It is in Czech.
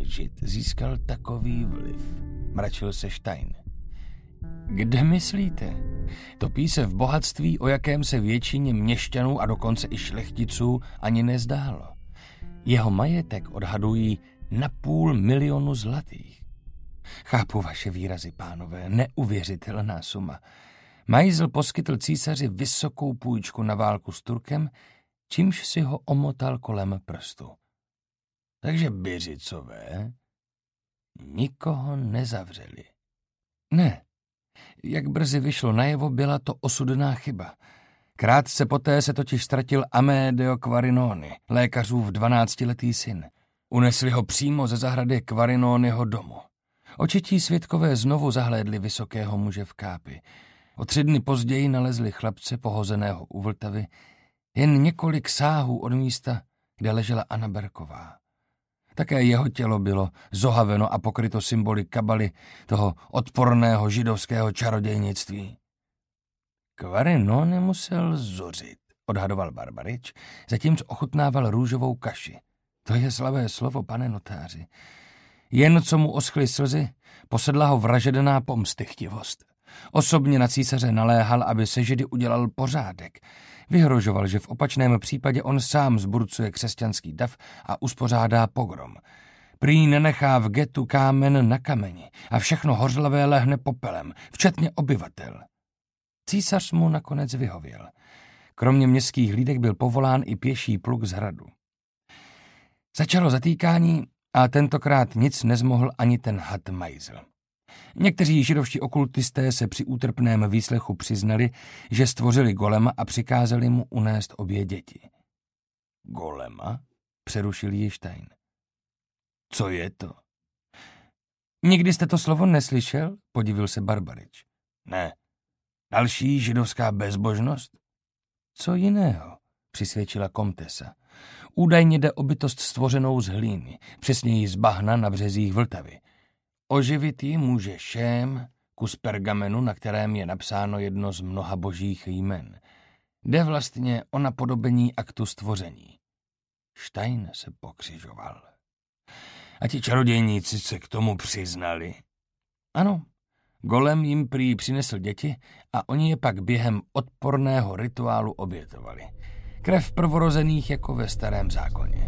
žid získal takový vliv? Mračil se Stein. Kde myslíte? Topí se v bohatství, o jakém se většině měšťanů a dokonce i šlechticů ani nezdálo. Jeho majetek odhadují na půl milionu zlatých. Chápu vaše výrazy, pánové, neuvěřitelná suma. Majzl poskytl císaři vysokou půjčku na válku s Turkem, čímž si ho omotal kolem prstu. Takže Byřicové nikoho nezavřeli. Ne, jak brzy vyšlo najevo, byla to osudná chyba. Krátce poté se totiž ztratil Amedeo Quarinoni, lékařův dvanáctiletý syn. Unesli ho přímo ze zahrady Quarinoniho domu. Očití svědkové znovu zahlédli vysokého muže v kápi. O tři dny později nalezli chlapce pohozeného u Vltavy, jen několik sáhů od místa, kde ležela Anna Berková. Také jeho tělo bylo zohaveno a pokryto symboly kabaly toho odporného židovského čarodějnictví. Kvarino nemusel zořit, odhadoval Barbarič, zatímco ochutnával růžovou kaši. To je slavé slovo, pane notáři. Jen co mu oschly slzy, posedla ho vražedná pomstychtivost. Osobně na císaře naléhal, aby se židy udělal pořádek. Vyhrožoval, že v opačném případě on sám zburcuje křesťanský dav a uspořádá pogrom. Prý nenechá v getu kámen na kameni a všechno hořlavé lehne popelem, včetně obyvatel. Císař mu nakonec vyhověl. Kromě městských hlídek byl povolán i pěší pluk z hradu. Začalo zatýkání a tentokrát nic nezmohl ani ten had Majzel. Někteří židovští okultisté se při útrpném výslechu přiznali, že stvořili golema a přikázali mu unést obě děti. Golema? Přerušil Jištajn. Co je to? Nikdy jste to slovo neslyšel? Podivil se Barbarič. Ne. Další židovská bezbožnost? Co jiného? Přisvědčila komtesa. Údajně jde o bytost stvořenou z hlíny, přesněji z bahna na březích Vltavy. Oživit ji může šém, kus pergamenu, na kterém je napsáno jedno z mnoha božích jmen. Jde vlastně o napodobení aktu stvoření. Stein se pokřižoval. A ti čarodějníci se k tomu přiznali. Ano, golem jim prý přinesl děti a oni je pak během odporného rituálu obětovali. Krev prvorozených jako ve starém zákoně.